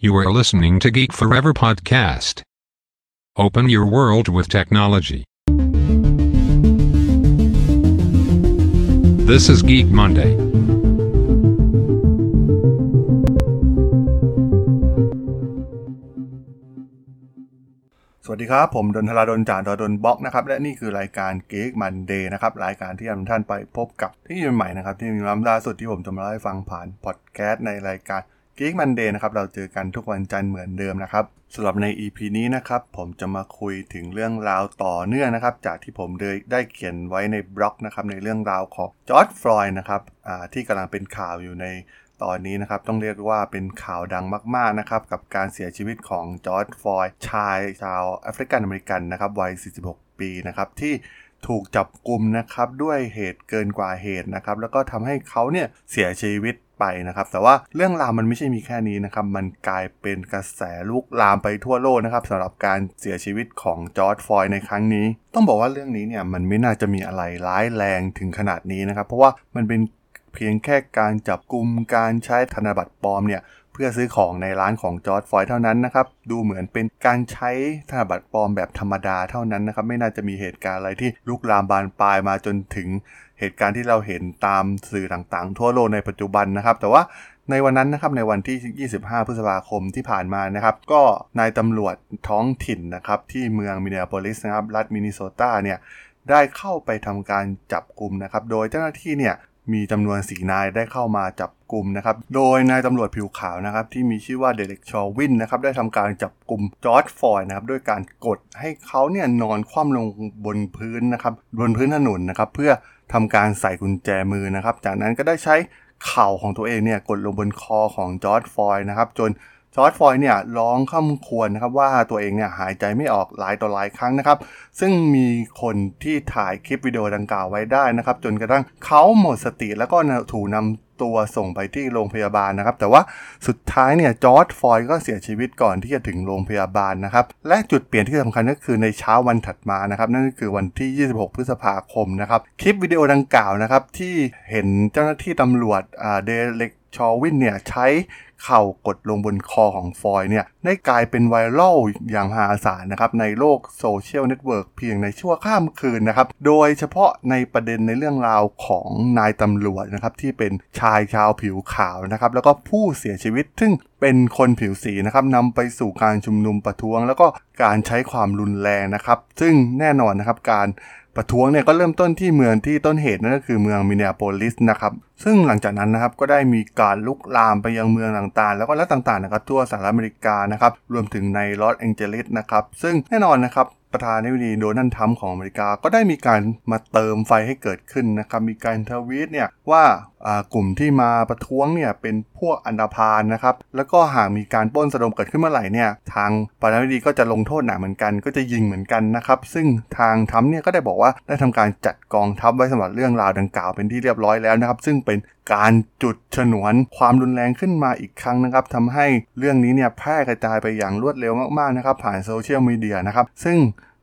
You are listening to Geek Forever podcast. Open your world with technology. This is Geek Monday. สวัสดีครับ ผมดนทราดนจากดนบล็อกนะครับ และนี่คือรายการเก k มันเดย์นะครับ รายการที่นำท่านไปพบกับที่ใหม่ๆนะครับ ที่มีล้ำล่าสุดที่ผมจะมาเล่าให้ฟังผ่านพอดแคสต์ในรายการ เก k มันเดย์นะครับเราเจอกันทุกวันจันทร์เหมือนเดิมนะครับสำหรับใน EP นี้นะครับผมจะมาคุยถึงเรื่องราวต่อเนื่องนะครับ จากที่ผมได้ได้เขียนไว้ในบล็อกนะครับในเรื่องราวของจอร์จ ฟลอยด์นะครับที่กำลังเป็นข่าวอยู่ในตอนนี้นะครับต้องเรียกว่าเป็นข่าวดังมากๆนะครับกับการเสียชีวิตของจอร์จ ฟลอยด์ชายชาวแอฟริกันอเมริกันนะครับวัย 46 ปีนะครับที่ ถูกจับกลุ่มนะครับด้วยเหตุเกินกว่าเหตุนะครับ แล้วก็ทำให้เขาเนี่ยเสียชีวิตไปนะครับ แต่ว่าเรื่องราวมันไม่ใช่มีแค่นี้นะครับ มันกลายเป็นกระแสลุกลามไปทั่วโลกนะครับสำหรับการเสียชีวิตของจอร์ดฟอยในครั้งนี้ ต้องบอกว่าเรื่องนี้เนี่ยมันไม่น่าจะมีอะไรร้ายแรงถึงขนาดนี้นะครับ เพราะว่ามันเป็นเพียงแค่การจับกลุ่มการใช้ธนบัตรปลอมเนี่ย พื่อซื้อของในร้านของจอร์ดฟอยเท่านั้นนะครับ ดูเหมือนเป็นการใช้ธนบัตรปลอมแบบธรรมดาเท่านั้นนะครับ ไม่น่าจะมีเหตุการณ์อะไรที่ลุกลามบานปลายมาจนถึงเหตุการณ์ที่เราเห็นตามสื่อต่างๆ ทั่วโลกในปัจจุบันนะครับ แต่ว่าในวันนั้นนะครับในวันที่ 25 พฤษภาคมที่ผ่านมานะครับ ก็นายตำรวจท้องถิ่นนะครับที่เมืองมินเนอโปลิสนะครับรัฐมินนิโซตาเนี่ยได้เข้าไปทำการจับกลุ่มนะครับ โดยเจ้าหน้าที่เนี่ย มีจำนวนสี่นายได้เข้ามาจับกลุ่มนะครับ โดยนายตำรวจผิวขาวนะครับ ที่มีชื่อว่าเดเรกชอวินนะครับ ได้ทำการจับกุมจอร์จ ฟลอยด์นะครับ ด้วยการกดให้เขาเนี่ยนอนคว่ำลงบนพื้นนะครับ บนพื้นถนนนะครับ เพื่อทำการใส่กุญแจมือนะครับ จากนั้นก็ได้ใช้เข่าของตัวเองเนี่ยกดลงบนคอของจอร์จ ฟลอยด์นะครับ จน จอร์จ ฟลอยด์เนี่ยร้องคร่ำครวญนะครับว่าตัวเองเนี่ยหายใจไม่ออกหลายต่อหลายครั้งนะครับ ซึ่งมีคนที่ถ่ายคลิปวิดีโอดังกล่าวไว้ได้นะครับ จนกระทั่งเขาหมดสติแล้วก็ถูกนำตัวส่งไปที่โรงพยาบาลนะครับ แต่ว่าสุดท้ายเนี่ยจอร์จ ฟลอยด์ก็เสียชีวิตก่อนที่จะถึงโรงพยาบาลนะครับ และจุดเปลี่ยนที่สำคัญก็คือในเช้าวันถัดมานะครับ นั่นก็คือวันที่ 26 พฤษภาคมนะครับ คลิปวิดีโอดังกล่าวนะครับที่เห็นเจ้าหน้าที่ตำรวจเดเรก ชอวินเนี่ยใช้เข่ากดลงบนคอของฟลอยด์เนี่ยได้กลายเป็น viral อย่างมหาศาลนะครับในโลกโซเชียลเน็ตเวิร์กเพียงในชั่วข้ามคืนนะครับ โดยเฉพาะในประเด็นในเรื่องราวของนายตำรวจนะครับที่เป็นชายชาวผิวขาวนะครับแล้วก็ผู้เสียชีวิต ซึ่งเป็นคนผิวสีนะครับนำไปสู่การชุมนุมประท้วง แล้วก็การใช้ความรุนแรงนะครับ ซึ่งแน่นอนนะครับการ ประท้วงเนี่ยก็เริ่มต้นที่เมืองที่ต้นเหตุนั่นก็คือเมืองมินเนโปลิสนะครับ ซึ่งหลังจากนั้นนะครับก็ได้มีการลุกลามไปยังเมืองต่างๆ แล้วก็รัฐต่างๆนะครับทั่วสหรัฐอเมริกานะครับรวมถึงในลอสแองเจลิสนะครับซึ่งแน่นอนนะครับประธานาธิบดีโดนัลด์ทรัมป์ของอเมริกา ก็ได้มีการมาเติมไฟให้เกิดขึ้นนะครับ มีการทวีตเนี่ยว่ากลุ่มที่มาประท้วงเนี่ยเป็นพวกอันดาพานนะครับ แล้วก็หากมีการป้นสะดมเกิดขึ้นเมื่อไหร่เนี่ยทางประธานาธิบดีก็จะลงโทษหนักเหมือนกัน ก็จะยิงเหมือนกันนะครับ ซึ่งทางทรัมป์เนี่ยก็ได้บอกว่าได้ทำการจัดกองทัพไว้สำหรับเรื่องราวดังกล่าวเป็นที่เรียบร้อยแล้วนะครับ ซึ่งเป็น การจุดฉนวนความรุนแรงขึ้นมาอีกครั้งนะครับทำให้เรื่องนี้เนี่ยแพร่กระจายไปอย่างรวดเร็วมากๆนะครับผ่านโซเชียลมีเดียนะครับซึ่ง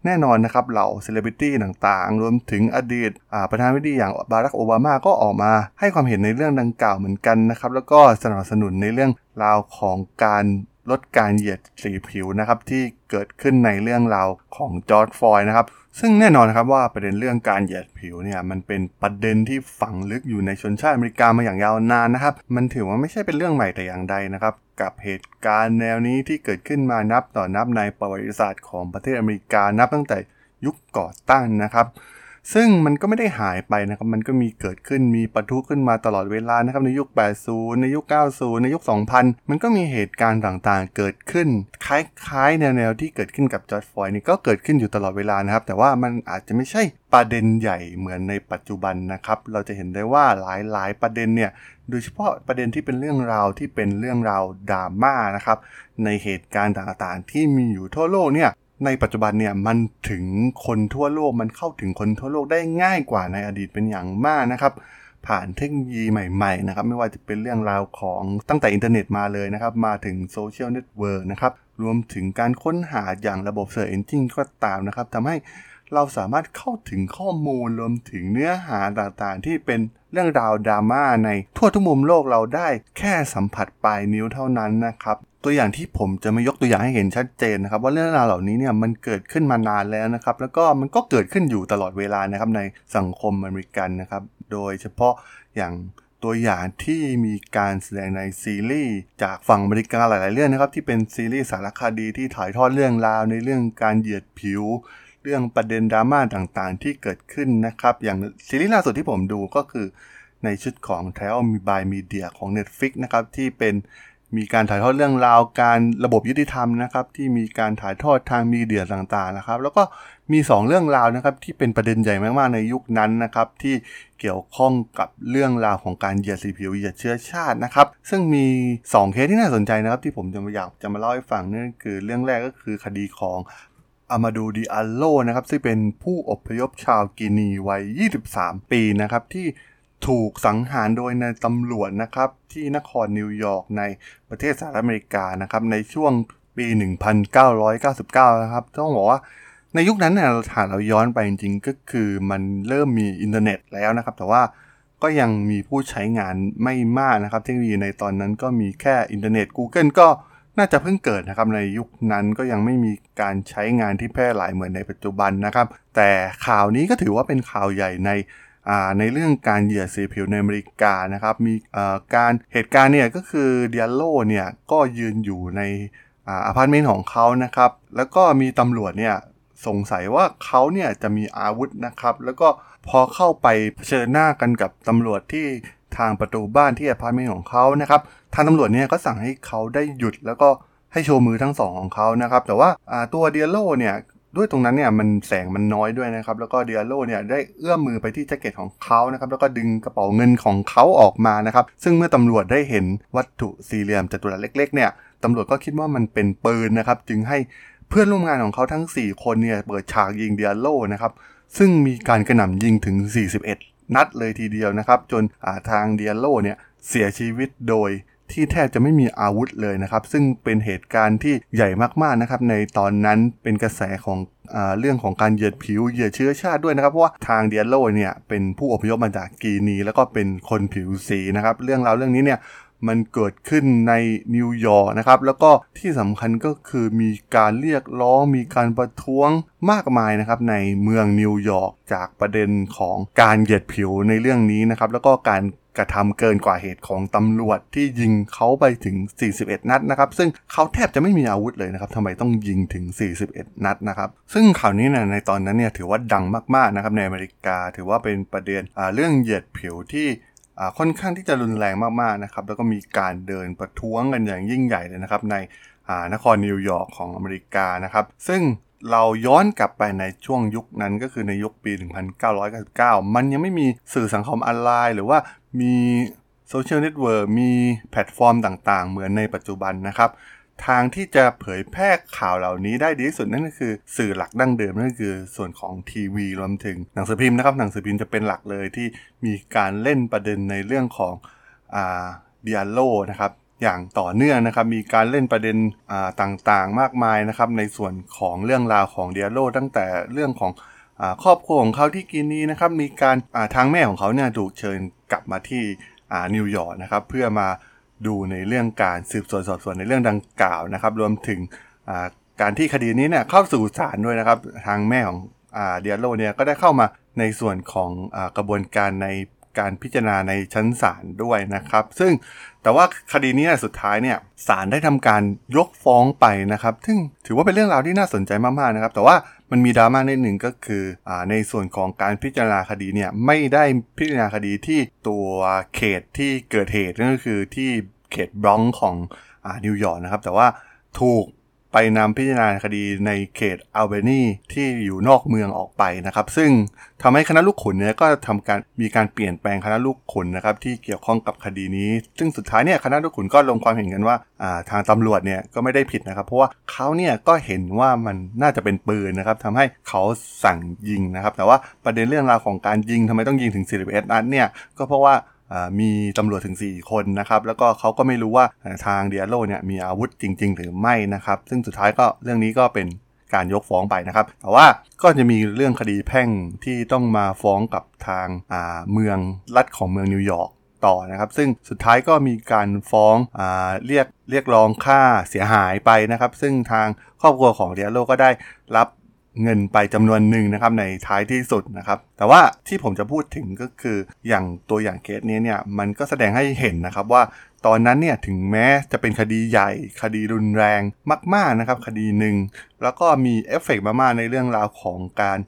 แน่นอนนะครับเหล่าเซเลบริตี้ต่างๆ รวมถึงอดีตประธานาธิบดีอย่างบารักโอบามาก็ออกมาให้ความเห็นในเรื่องดังกล่าวเหมือนกันนะครับแล้วก็สนับสนุนในเรื่องราวของการ ลดการเหยียดสีผิวนะครับที่เกิดขึ้นในเรื่องราวของจอร์ดฟอยนะครับซึ่งแน่นอนครับว่าประเด็นเรื่องการเหยียดผิวเนี่ยมันเป็นประเด็นที่ฝังลึกอยู่ในชนชาติอเมริกามาอย่างยาวนานนะครับมันถือว่าไม่ใช่เป็นเรื่องใหม่แต่อย่างใดนะครับกับเหตุการณ์แนวนี้ที่เกิดขึ้นมานับต่อนับในประวัติศาสตร์ของประเทศอเมริกานับตั้งแต่ยุคก่อตั้งนะครับ ซึ่งมันก็ไม่ได้หายไปนะครับ มันก็มีเกิดขึ้นมีปะทุขึ้นมาตลอดเวลานะครับในยุค 80 ในยุค 90 ในยุค 2000 มันก็มีเหตุการณ์ต่างๆ เกิดขึ้น คล้ายๆ แนวๆที่เกิดขึ้นกับจอร์จฟอยนี่ก็เกิดขึ้นอยู่ตลอดเวลานะครับ แต่ว่ามันอาจจะไม่ใช่ประเด็นใหญ่เหมือนในปัจจุบันนะครับ เราจะเห็นได้ว่าหลายๆประเด็นเนี่ยโดยเฉพาะประเด็นที่เป็นเรื่องราวที่เป็นเรื่องราวดราม่านะครับในเหตุการณ์ต่างๆ ที่มีอยู่ทั่วโลกเนี่ย ในปัจจุบันเนี่ยมันถึงคนทั่วโลกมันเข้าถึงคนทั่วโลกได้ง่ายกว่าในอดีตเป็นอย่างมากนะครับ ผ่านเทคโนโลยีใหม่ๆนะครับไม่ว่าจะเป็นเรื่องราวของตั้งแต่อินเทอร์เน็ตมาเลยนะครับ มาถึงโซเชียลเน็ตเวิร์กนะครับรวมถึงการค้นหาอย่างระบบ search engine ก็ตามนะครับทำให้เราสามารถเข้าถึงข้อมูลรวมถึงเนื้อหาต่างๆ ที่เป็นเรื่องราวดราม่าในทั่วทุกมุมโลกเราได้แค่สัมผัสปลายนิ้วเท่านั้นนะครับ ตัวอย่างที่ผมจะมายกตัวอย่างให้เห็นชัดเจนนะครับ ว่าเรื่องราวเหล่านี้เนี่ยมันเกิดขึ้นมานานแล้วนะครับ แล้วก็มันก็เกิดขึ้นอยู่ตลอดเวลานะครับในสังคมอเมริกันนะครับ โดยเฉพาะอย่างตัวอย่างที่มีการแสดงในซีรีส์จากฝั่งอเมริกาหลาย ๆ เรื่องนะครับ ที่เป็นซีรีส์สารคดีที่ถ่ายทอดเรื่องราวในเรื่องการเหยียดผิว เรื่องประเด็นดราม่าต่าง ๆ ที่เกิดขึ้นนะครับ อย่างซีรีส์ล่าสุดที่ผมดูก็คือในชุดของ Trial by Media ของ Netflix นะครับที่เป็น มีการถ่ายทอดเรื่องราวการระบบยุติธรรมนะครับ ที่มีการถ่ายทอดทางมีเดียต่างๆนะครับ แล้วก็มี 2 เรื่องราวนะครับที่เป็นประเด็นใหญ่มากๆในยุคนั้นนะครับที่เกี่ยวข้องกับเรื่องราวของการเหยียดสีผิวเหยียดเชื้อชาตินะครับ ซึ่งมี 2 เคสที่น่าสนใจนะครับ ที่ผมจะมาอยากจะมาเล่าให้ฟังนั่นคือเรื่องแรกก็คือคดีของอามาดูดิอัลโลนะครับซึ่งเป็นผู้อพยพชาวกินีวัย 23 ปีนะครับที่ ถูกสังหารโดยนายตำรวจนะครับ ที่นครนิวยอร์กในประเทศสหรัฐอเมริกานะครับ ในช่วงปี 1999 นะครับ ต้องบอกว่าในยุคนั้นเนี่ยถ้าเราย้อนไปจริงๆ ก็คือมันเริ่มมีอินเทอร์เน็ตแล้วนะครับ แต่ว่าก็ยังมีผู้ใช้งานไม่มากนะครับ เทคโนโลยีในตอนนั้นก็มีแค่อินเทอร์เน็ต Google ก็น่าจะเพิ่งเกิดนะครับ ในยุคนั้นก็ยังไม่มีการใช้งานที่แพร่หลายเหมือนในปัจจุบันนะครับ แต่ข่าวนี้ก็ถือว่าเป็นข่าวใหญ่ใน ในเรื่องการเหยียดสีผิวในอเมริกานะครับมีการเหตุการณ์เนี่ยก็คือดิอัลโลเนี่ยก็ยืนอยู่ในอพาร์ตเมนต์ของเขานะครับ แล้วก็มีตำรวจเนี่ยสงสัยว่าเขาเนี่ยจะมีอาวุธนะครับ แล้วก็พอเข้าไปเผชิญหน้ากันกับตำรวจที่ทางประตูบ้านที่อพาร์ตเมนต์ของเขานะครับ ทางตำรวจเนี่ยก็สั่งให้เขาได้หยุดแล้วก็ให้โชว์มือทั้งสองของเขานะครับ แต่ว่าตัวดิอัลโลเนี่ย ด้วยตรงนั้นเนี่ยมันแสงมันน้อยด้วยนะครับ แล้วก็ดิอัลโลเนี่ยได้เอื้อมมือไปที่แจ็คเก็ตของเขานะครับแล้วก็ดึงกระเป๋าเงินของเขาออกมานะครับซึ่งเมื่อตำรวจได้เห็นวัตถุสี่เหลี่ยมจัตุรัสเล็กๆเนี่ยตำรวจก็คิดว่ามันเป็นปืนนะครับจึงให้เพื่อนร่วมงานของเขาทั้ง 4 คนเนี่ยเปิดฉากยิงเดียโลนะครับซึ่งมีการกระหน่ำยิงถึง 41 นัดเลยทีเดียวนะครับจนทางเดียโลเนี่ยเสียชีวิตโดย ที่แทบจะไม่มีอาวุธเลยนะครับ ซึ่งเป็นเหตุการณ์ที่ใหญ่มากๆนะครับ ในตอนนั้นเป็นกระแสของอเรื่องของการเหยียดผิวเหยียดเชื้อชาติด้วยนะครับ เพราะว่าทางเดียโลเนี่ยเป็นผู้อพยพมาจากกีนี แล้วก็เป็นคนผิวสีนะครับ เรื่องราวเรื่องนี้เนี่ยมันเกิดขึ้นในนิวยอร์กนะครับ แล้วก็ที่สำคัญก็คือมีการเรียกร้องมีการประท้วงมากมายนะครับ ในเมืองนิวยอร์กจากประเด็นของการเหยียดผิวในเรื่องนี้นะครับ แล้วก็การ กระทำเกินกว่าเหตุของตำรวจที่ยิงเขาไปถึง 41 นัดนะครับ ซึ่งเขาแทบจะไม่มีอาวุธเลยนะครับทำไมต้องยิงถึง 41 นัดนะครับ ซึ่งข่าวนี้นะในตอนนั้นเนี่ยถือว่าดังมากๆนะครับในอเมริกา ถือว่าเป็นประเด็นเรื่องเหยียดผิวที่ค่อนข้างที่จะรุนแรงมากๆนะครับ แล้วก็มีการเดินประท้วงกันอย่างยิ่งใหญ่เลยนะครับในนครนิวยอร์กของอเมริกานะครับ ซึ่ง เราย้อนกลับไปในช่วงยุคนั้นก็คือในยุคปี 1999 มันยังไม่มีสื่อสังคมออนไลน์ หรือว่ามีโซเชียลเน็ตเวิร์กมีแพลตฟอร์มต่างๆ เหมือนในปัจจุบันนะครับ ทางที่จะเผยแพร่ข่าวเหล่านี้ได้ดีที่สุดนั่นก็คือสื่อหลักดั้งเดิมนั่นคือส่วนของทีวีรวมถึงหนังสือพิมพ์นะครับหนังสือพิมพ์จะเป็นหลักเลยที่มีการเล่นประเด็นในเรื่องของอ่าดิอาโลนะครับ อย่างต่อเนื่องนะครับ มีการเล่นประเด็นต่างๆ มากมายนะครับ ในส่วนของเรื่องราวของเดียโลตั้งแต่เรื่องของอครอบครัวของเขาที่กินนี้นะครับ มีการทางแม่ของเขาเนี่ยถูกเชิญกลับมาที่นิวยอร์กนะครับ เพื่อมาดูในเรื่องการสืบสวนสอบสวนในเรื่องดังกล่าวนะครับ รวมถึงการที่คดีนี้เนี่ยเข้าสู่ศาลด้วยนะครับ ทางแม่ของเดียโลเนี่ยก็ได้เข้ามาในส่วนของอกระบวนการใน การพิจารณาในชั้นศาลด้วยนะครับ ซึ่งแต่ว่าคดีนี้สุดท้ายเนี่ยศาลได้ทำการยกฟ้องไปนะครับ ซึ่งถือว่าเป็นเรื่องราวที่น่าสนใจมากๆนะครับ แต่ว่ามันมีดราม่าในหนึ่งก็คืออในส่วนของการพิจารณาคดีเนี่ยไม่ได้พิจารณาคดีที่ตัวเขตที่เกิดเหตุนั่นก็คือที่เขตบรองของนิวยอร์กนะครับ แต่ว่าถูก ไปนำพิจารณาคดีในเขตอัลเบนีที่อยู่นอกเมืองออกไปนะครับ ซึ่งทำให้คณะลูกขุนเนี่ยก็ทำการมีการเปลี่ยนแปลงคณะลูกขุนนะครับที่เกี่ยวข้องกับคดีนี้ ซึ่งสุดท้ายเนี่ยคณะลูกขุนก็ลงความเห็นกันว่าทางตำรวจเนี่ยก็ไม่ได้ผิดนะครับเพราะว่าเขาเนี่ยก็เห็นว่ามันน่าจะเป็นปืนนะครับทำให้เขาสั่งยิงนะครับ แต่ว่าประเด็นเรื่องราวของการยิงทำไมต้องยิงถึง41นัดเนี่ยก็เพราะว่า มีตำรวจถึง 4 คนนะครับ แล้วก็เขาก็ไม่รู้ว่าทางเดียโลเนี่ยมีอาวุธจริง ๆ หรือไม่นะครับ ซึ่งสุดท้ายก็เรื่องนี้ก็เป็นการยกฟ้องไปนะครับ แต่ว่าก็จะมีเรื่องคดีแพ่งที่ต้องมาฟ้องกับทางเมืองรัฐของเมืองนิวยอร์กต่อนะครับ ซึ่งสุดท้ายก็มีการฟ้องอาเรียกเรียกร้องค่าเสียหายไปนะครับ ซึ่งทางครอบครัวของเดียโลก็ได้รับ เงินไปจำนวนหนึ่งนะครับในท้ายที่สุดนะครับ แต่ว่าที่ผมจะพูดถึงก็คืออย่างตัวอย่างเคสนี้เนี่ยมันก็แสดงให้เห็นนะครับว่า ตอนนั้นเนี่ยถึงแม้จะเป็นคดีใหญ่ คดีรุนแรงมาก ๆนะครับ คดีหนึ่งแล้วก็มีเอฟเฟกต์มากๆในเรื่องราวของการ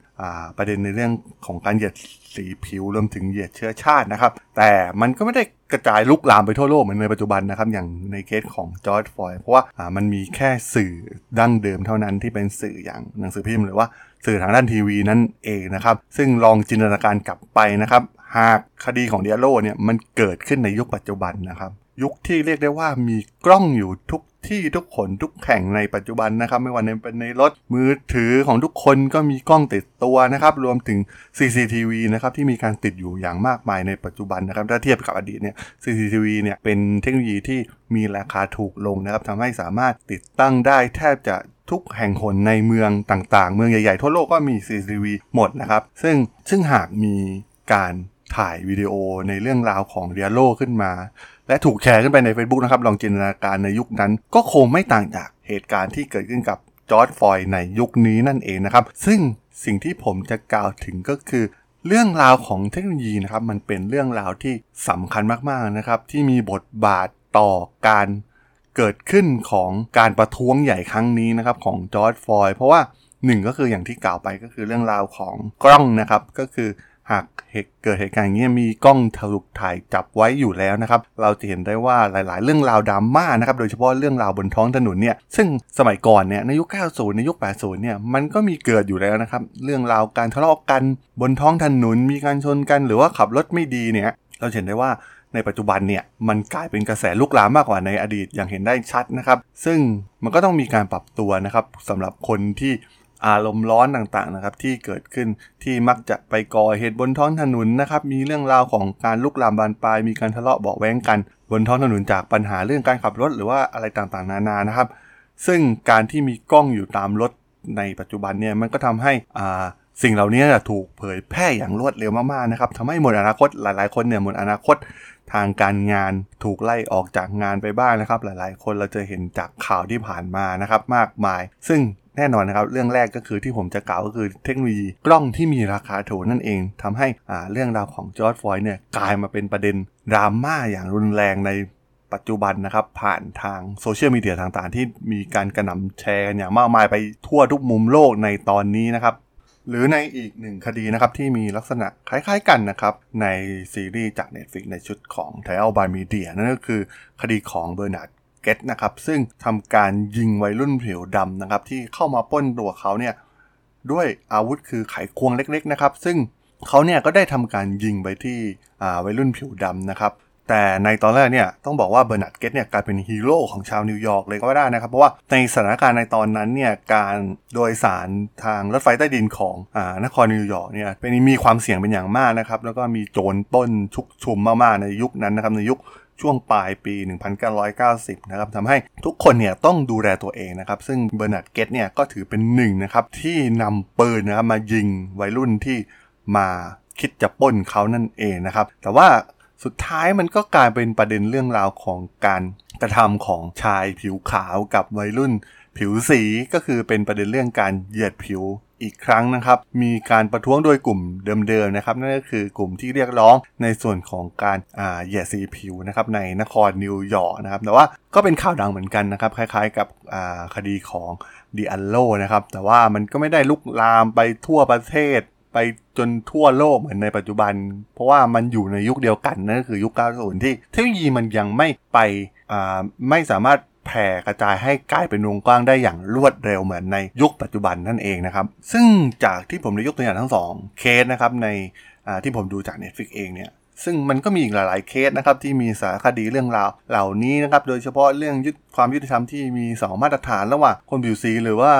ประเด็นในเรื่องของการเหยียดสีผิวรวมถึงเหยียดเชื้อชาตินะครับ แต่มันก็ไม่ได้กระจายลุกลามไปทั่วโลกเหมือนในปัจจุบันนะครับ อย่างในเคสของจอร์จ ฟลอยด์เพราะว่ามันมีแค่สื่อดั้งเดิมเท่านั้นที่เป็นสื่ออย่างหนังสือพิมพ์หรือว่าสื่อทางด้านทีวีนั่นเองนะครับ ซึ่งลองจินตนาการกลับไปนะครับ หากคดีของเดียโลเนี่ยมันเกิดขึ้นในยุคปัจจุบันนะครับ ยุคที่เรียกได้ว่ามีกล้องอยู่ทุกที่ทุกคนทุกแข่งในปัจจุบันนะครับ ไม่ว่าในเป็นในรถมือถือของทุกคนก็มีกล้องติดตัวนะครับ รวมถึง CCTV นะครับที่มีการติดอยู่อย่างมากมายในปัจจุบันนะครับ ถ้าเทียบกับอดีตเนี่ย CCTV เนี่ยเป็นเทคโนโลยีที่มีราคาถูกลงนะครับทำให้สามารถติดตั้งได้แทบจะทุกแห่งหนในเมืองต่างๆ เมืองใหญ่ๆทั่วโลกก็มี CCTV หมดนะครับ ซึ่งซึ่งหากมีการ ถ่ายวิดีโอในเรื่องราวของเดียโลขึ้นมา และถูกแชร์ขึ้นไปใน Facebook นะครับ ลองจินตนาการในยุคนั้น ก็คงไม่ต่างจากเหตุการณ์ที่เกิดขึ้นกับจอร์ดฟอยในยุคนี้นั่นเองนะครับ ซึ่งสิ่งที่ผมจะกล่าวถึงก็คือ เรื่องราวของเทคโนโลยีนะครับ มันเป็นเรื่องราวที่สำคัญมากๆนะครับ ที่มีบทบาทต่อการเกิดขึ้นของการประท้วงใหญ่ครั้งนี้นะครับของจอร์ดฟอยเพราะว่าหนึ่งก็คืออย่างที่กล่าวไปก็คือเรื่องราวของกล้องนะครับ ก็คือ หากเกิดเหตุการณ์อย่างนี้มีกล้องถูกถ่ายจับไว้อยู่แล้วนะครับ เราจะเห็นได้ว่าหลายๆ เรื่องราวดราม่านะครับ โดยเฉพาะเรื่องราวบนท้องถนนเนี่ย ซึ่งสมัยก่อนเนี่ยในยุค 90 ในยุค 80 เนี่ย มันก็มีเกิดอยู่แล้วนะครับ เรื่องราวการทะเลาะกันบนท้องถนน มีการชนกัน หรือว่าขับรถไม่ดีเนี่ย เราเห็นได้ว่าในปัจจุบันเนี่ยมันกลายเป็นกระแสลุกลามมากกว่าในอดีตอย่างเห็นได้ชัดนะครับ ซึ่งมันก็ต้องมีการปรับตัวนะครับสำหรับคนที่ อารมณ์ร้อนต่างๆนะครับที่เกิดขึ้นที่มักจะไปก่อเหตุบนท้องถนนนะครับมีเรื่องราวของการลุกลามบานปลายมีการทะเลาะเบาแว้งกัน บนท้องถนนจากปัญหาเรื่องการขับรถหรือว่าอะไรต่างๆ นานานะครับ ซึ่งการที่มีกล้องอยู่ตามรถในปัจจุบันเนี่ยมันก็ทำให้อ่าสิ่งเหล่านี้ถูกเผยแพร่อย่างรวดเร็วมากๆนะครับทำให้หมดอนาคตหลายๆ คนเนี่ยหมดอนาคตทางการงานถูกไล่ออกจากงานไปบ้างนะครับ หลายๆ คนเราจะเห็นจากข่าวที่ผ่านมานะครับมากมาย ซึ่ง แน่นอนนะครับ เรื่องแรกก็คือที่ผมจะกล่าวก็คือเทคโนโลยีกล้องที่มีราคาถูกนั่นเองทำให้อ่าเรื่องราวของจอร์ดฟอยเนี่ยกลายมาเป็นประเด็นดราม่าอย่างรุนแรงในปัจจุบันนะครับ ผ่านทางโซเชียลมีเดียต่างๆ ที่มีการกระหน่ำแชร์กันอย่างมากมายไปทั่วทุกมุมโลกในตอนนี้นะครับ หรือในอีกหนึ่งคดีนะครับ ที่มีลักษณะคล้ายๆกันนะครับ ในซีรีส์จาก Netflix ในชุดของ Trial by Media นั่นก็คือคดีของเบอร์นาร์ด เก็ตซ์นะครับซึ่งทำการยิงวัยรุ่นผิวดำนะครับที่เข้ามาปล้นตัวเขาเนี่ยด้วยอาวุธคือไขควงเล็กๆนะครับซึ่งเขาเนี่ยก็ได้ทำการยิงไปที่วัยรุ่นผิวดำนะครับแต่ในตอนแรกเนี่ยต้องบอกว่าเบอร์นาร์ดเก็ตซ์เนี่ยกลายเป็นฮีโร่ของชาวนิวยอร์กเลยก็ว่าได้นะครับ เพราะว่าในสถานการณ์ในตอนนั้นเนี่ยการโดยสารทางรถไฟใต้ดินของนครนิวยอร์กเนี่ยเป็นมีความเสี่ยงเป็นอย่างมากนะครับ แล้วก็มีโจรปล้นชุกชุมมากๆในยุคนั้นนะครับในยุค ช่วงปลายปี 1990 นะครับทำให้ทุกคนเนี่ยต้องดูแลตัวเองนะครับ ซึ่งเบอร์นาร์ดเก็ตซ์เนี่ยก็ถือเป็นหนึ่งนะครับที่นำปืนนะครับมายิงวัยรุ่นที่มาคิดจะป้นเขานั่นเองนะครับ แต่ว่าสุดท้ายมันก็กลายเป็นประเด็นเรื่องราวของการกระทำของชายผิวขาวกับวัยรุ่นผิวสีก็คือเป็นประเด็นเรื่องการเหยียดผิว อีกครั้งนะครับ มีการประท้วงโดยกลุ่มเดิมๆนะครับ นั่นก็คือกลุ่มที่เรียกร้องในส่วนของการเหยียดสีผิวนะครับในนครนิวยอร์กนะครับ แต่ว่าก็เป็นข่าวดังเหมือนกันนะครับ คล้ายๆกับคดีของดิอัลโลนะครับ แต่ว่ามันก็ไม่ได้ลุกลามไปทั่วประเทศไปจนทั่วโลกเหมือนในปัจจุบัน เพราะว่ามันอยู่ในยุคเดียวกันนั่นก็คือยุค 90 ที่เทคโนโลยีมันยังไม่ไปไม่สามารถ แผ่กระจายให้กลายเป็นวงกว้างได้อย่างรวดเร็วเหมือนในยุคปัจจุบันนั่นเองนะครับ ซึ่งจากที่ผมได้ยกตัวอย่างทั้งสองเคสนะครับในที่ผมดูจาก Netflix เองเนี่ยซึ่งมันก็มีอีกหลาย ๆ เคสนะครับที่มีสารคดีเรื่องราวเหล่านี้นะครับโดยเฉพาะเรื่องยึดความยุติธรรมที่มี 2 มาตรฐานระหว่างคนผิวสีหรือว่า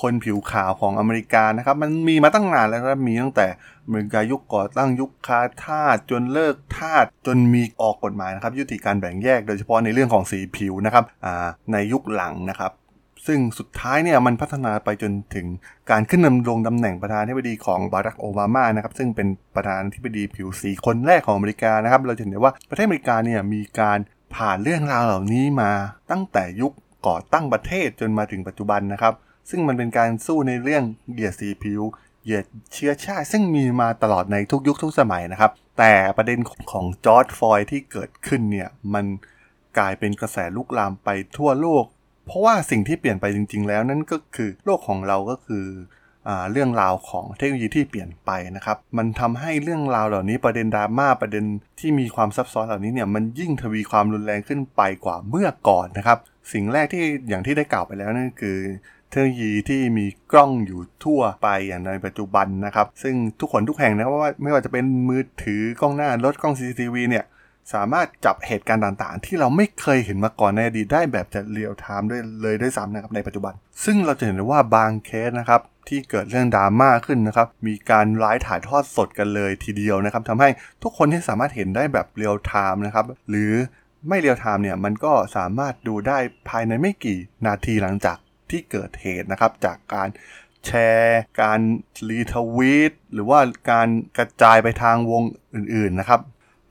คนผิวขาวของอเมริกานะครับมันมีมาตั้งนานแล้วครับมีตั้งแต่อเมริกายุคก่อตั้งยุคคาทาสจนเลิกทาสจนมีออกกฎหมายนะครับยุติการแบ่งแยกโดยเฉพาะในเรื่องของสีผิวนะครับในยุคหลังนะครับ ซึ่งสุดท้ายเนี่ยมันพัฒนาไปจนถึงการขึ้นดำรงตำแหน่งประธานาธิบดีของบารักโอบามานะครับซึ่งเป็นประธานาธิบดีผิวสีคนแรกของอเมริกานะครับเราจะเห็นได้ว่าประเทศอเมริกาเนี่ยมีการผ่านเรื่องราวเหล่านี้มาตั้งแต่ยุคก่อตั้งประเทศจนมาถึงปัจจุบันนะครับ ซึ่งมันเป็นการสู้ในเรื่องเหยียดสีผิวเหยียดเชื้อชาติ ซึ่งมีมาตลอดในทุกยุคทุกสมัยนะครับ แต่ประเด็นของจอร์ดฟอยที่เกิดขึ้นเนี่ยมันกลายเป็นกระแสลุกลามไปทั่วโลก เพราะว่าสิ่งที่เปลี่ยนไปจริง ๆ แล้วนั่นก็คือโลกของเราก็คือเรื่องราวของเทคโนโลยีที่เปลี่ยนไปนะครับ มันทำให้เรื่องราวเหล่านี้ประเด็นดราม่าประเด็นที่มีความซับซ้อนเหล่านี้เนี่ยมันยิ่งทวีความรุนแรงขึ้นไปกว่าเมื่อก่อนนะครับ สิ่งแรกที่อย่างที่ได้กล่าวไปแล้วนั่นคือ เทคโนโลยีที่มีกล้องอยู่ทั่วไปอย่างในปัจจุบันนะครับ ซึ่งทุกคนทุกแห่งนะว่าไม่ว่าจะเป็นมือถือกล้องหน้ารถกล้อง CCTV เนี่ยสามารถจับเหตุการณ์ต่างๆ ที่เราไม่เคยเห็นมาก่อนในอดีตได้แบบจะเรียลไทม์ด้วยเลยด้วยซ้ำนะครับในปัจจุบัน ซึ่งเราจะเห็นได้ว่าบางเคสนะครับที่เกิดเรื่องดราม่าขึ้นนะครับมีการไลฟ์ถ่ายทอดสดกันเลยทีเดียวนะครับทำให้ทุกคนที่สามารถเห็นได้แบบเรียลไทม์นะครับหรือไม่เรียลไทม์เนี่ยมันก็สามารถดูได้ภายในไม่กี่นาทีหลังจาก ที่เกิดเหตุนะครับ จากการแชร์ การรีทวีตหรือว่าการกระจายไปทางวงอื่นๆนะครับ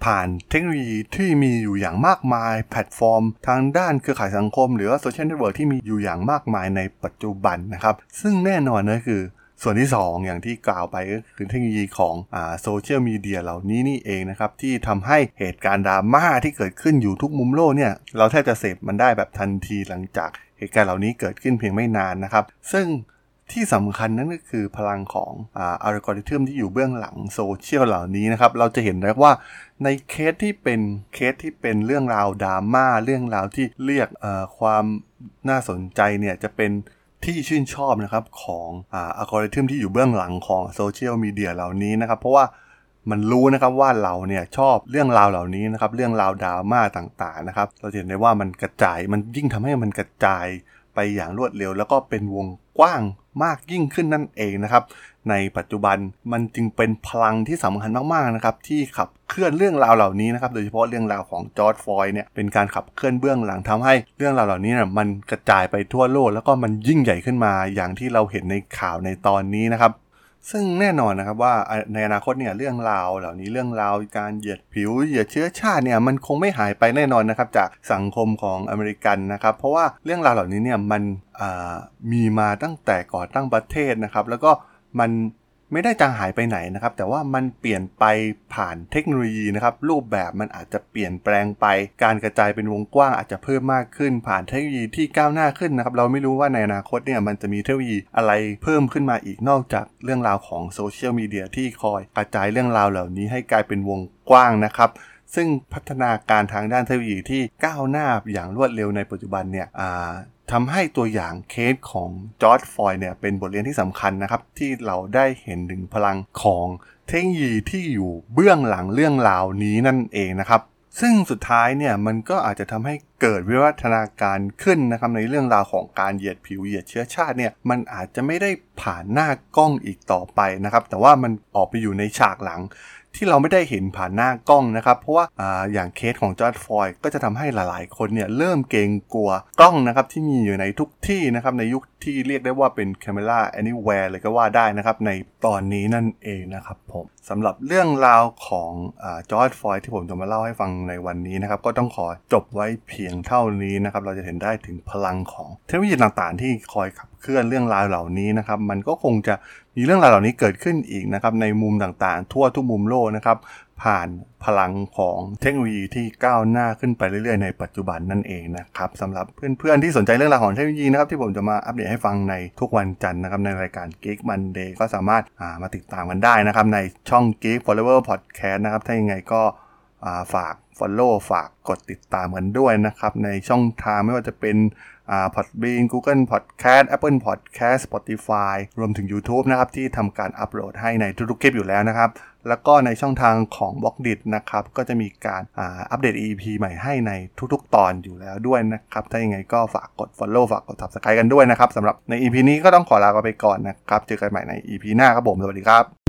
ผ่านเทคโนโลยีที่มีอยู่อย่างมากมาย แพลตฟอร์ม ทางด้านเครือข่ายสังคม หรือว่าโซเชียลเน็ตเวิร์กที่มีอยู่อย่างมากมายในปัจจุบันนะครับ ซึ่งแน่นอนนะคือ ส่วนที่ 2 อย่างที่กล่าวไปก็คือเทคโนโลยีของโซเชียลมีเดียเหล่านี้นี่เองนะครับ ที่ทำให้เหตุการณ์ดราม่าที่เกิดขึ้นอยู่ทุกมุมโลกเนี่ย เราแทบจะเสพมันได้แบบทันทีหลังจากเหตุการณ์เหล่านี้เกิดขึ้นเพียงไม่นานนะครับ ซึ่งที่สำคัญนั่นก็คือพลังของอัลกอริทึมที่อยู่เบื้องหลังโซเชียลเหล่านี้นะครับ เราจะเห็นได้ว่าในเคสที่เป็นเคสที่เป็นเรื่องราวดราม่าเรื่องราวที่เรียกความน่าสนใจเนี่ยจะเป็น ที่ชื่นชอบนะครับของอัลกอริทึมที่อยู่เบื้องหลังของโซเชียลมีเดียเหล่านี้นะครับ เพราะว่ามันรู้นะครับว่าเราเนี่ยชอบเรื่องราวเหล่านี้นะครับเรื่องราวดราม่าต่างๆนะครับ เราเห็นได้ว่ามันกระจายมันยิ่งทำให้มันกระจายไปอย่างรวดเร็ว แล้วก็เป็นวงกว้าง มากยิ่งขึ้นนั่นเองนะครับ ในปัจจุบันมันจึงเป็นพลังที่สำคัญมากๆนะครับที่ขับเคลื่อนเรื่องราวเหล่านี้นะครับโดยเฉพาะเรื่องราวของจอร์ดฟอยเนี่ยเป็นการขับเคลื่อนเบื้องหลังทำให้เรื่องราวเหล่านี้เนี่ยมันกระจายไปทั่วโลก แล้วก็มันยิ่งใหญ่ขึ้นมาอย่างที่เราเห็นในข่าวในตอนนี้นะครับ ซึ่งแน่นอนนะครับว่าในอนาคตเนี่ยเรื่องราวเหล่านี้เรื่องราวการเหยียดผิวเหยียดเชื้อชาติเนี่ยมันคงไม่หายไปแน่นอนนะครับจากสังคมของอเมริกันนะครับ เพราะว่าเรื่องราวเหล่านี้เนี่ยมันมีมาตั้งแต่ก่อตั้งประเทศนะครับ แล้วก็มัน ไม่ได้จางหายไปไหนนะครับ แต่ว่ามันเปลี่ยนไปผ่านเทคโนโลยีนะครับ รูปแบบมันอาจจะเปลี่ยนแปลงไป การกระจายเป็นวงกว้างอาจจะเพิ่มมากขึ้น ผ่านเทคโนโลยีที่ก้าวหน้าขึ้นนะครับ เราไม่รู้ว่าในอนาคตเนี่ยมันจะมีเทคโนโลยีอะไรเพิ่มขึ้นมาอีกนอกจากเรื่องราวของโซเชียลมีเดียที่คอยกระจายเรื่องราวเหล่านี้ให้กลายเป็นวงกว้างนะครับซึ่งพัฒนาการทางด้านเทคโนโลยีที่ก้าวหน้าอย่างรวดเร็วในปัจจุบันเนี่ย ทำให้ตัวอย่างเคสของจอร์จ ฟลอยด์เนี่ยเป็นบทเรียนที่สำคัญนะครับ ที่เราได้เห็นถึงพลังของเทคโนโลยีที่อยู่เบื้องหลังเรื่องราวนี้นั่นเองนะครับ ซึ่งสุดท้ายเนี่ยมันก็อาจจะทำให้เกิดวิวัฒนาการขึ้นนะครับในเรื่องราวของการเหยียดผิวเหยียดเชื้อชาติเนี่ยมันอาจจะไม่ได้ผ่านหน้ากล้องอีกต่อไปนะครับ แต่ว่ามันออกไปอยู่ในฉากหลัง ที่เราไม่ได้เห็นผ่านหน้ากล้องนะครับ เพราะว่าออย่างเคสของจอร์ดฟอยก็จะทำให้หลายๆ คนเนี่ยเริ่มเกรงกลัวกล้องนะครับที่มีอยู่ในทุกที่นะครับในยุคที่เรียกได้ว่าเป็น camera anywhere เลยก็ว่าได้นะครับ ในตอนนี้นั่นเองนะครับผมสำหรับเรื่องราวของจอร์ดฟอยที่ผมจะมาเล่าให้ฟังในวันนี้นะครับ ก็ต้องขอจบไว้เพียงเท่านี้นะครับ เราจะเห็นได้ถึงพลังของเทคโนโลยีต่างๆ ที่คอยขับเคลื่อนเรื่องราวเหล่านี้นะครับ มันก็คงจะ มีเรื่องราวเหล่านี้เกิดขึ้นอีกนะครับในมุมต่างๆ ทั่วทุกมุมโลกนะครับผ่านพลังของเทคโนโลยีที่ก้าวหน้าขึ้นไปเรื่อยๆในปัจจุบันนั่นเองนะครับสำหรับเพื่อนๆที่สนใจเรื่องราวของเทคโนโลยีนะครับที่ผมจะมาอัปเดตให้ฟังในทุกวันจันทร์นะครับในรายการ Geek Monday ก็สามารถามาติดตามกันได้นะครับในช่อง Geek Forever Podcast นะครับถ้ายังไงก็ฝาก Follow ฝากกดติดตามกันด้วยนะครับ ในช่องทางไม่ว่าจะเป็นพอ่า Podbean Google Podcast Apple Podcast Spotify รวมถึง YouTube นะครับ ที่ทำการอัปโหลดให้ในทุกๆคลิปอยู่แล้วนะครับ แล้วก็ในช่องทางของ b ล็อกดินะครับ ก็จะมีการอัปเดต EP ใหม่ให้ในทุกๆ ตอนอยู่แล้วด้วยนะครับ ถ้าอยังไงก็ฝากกด Follow ฝากกด Subscribe กันด้วยนะครับสำหรับใน EP นี้ก็ต้องขอลาไปก่อนนะครับ เจอกันใหม่ใน EP หน้าครับผม สวัสดีครับ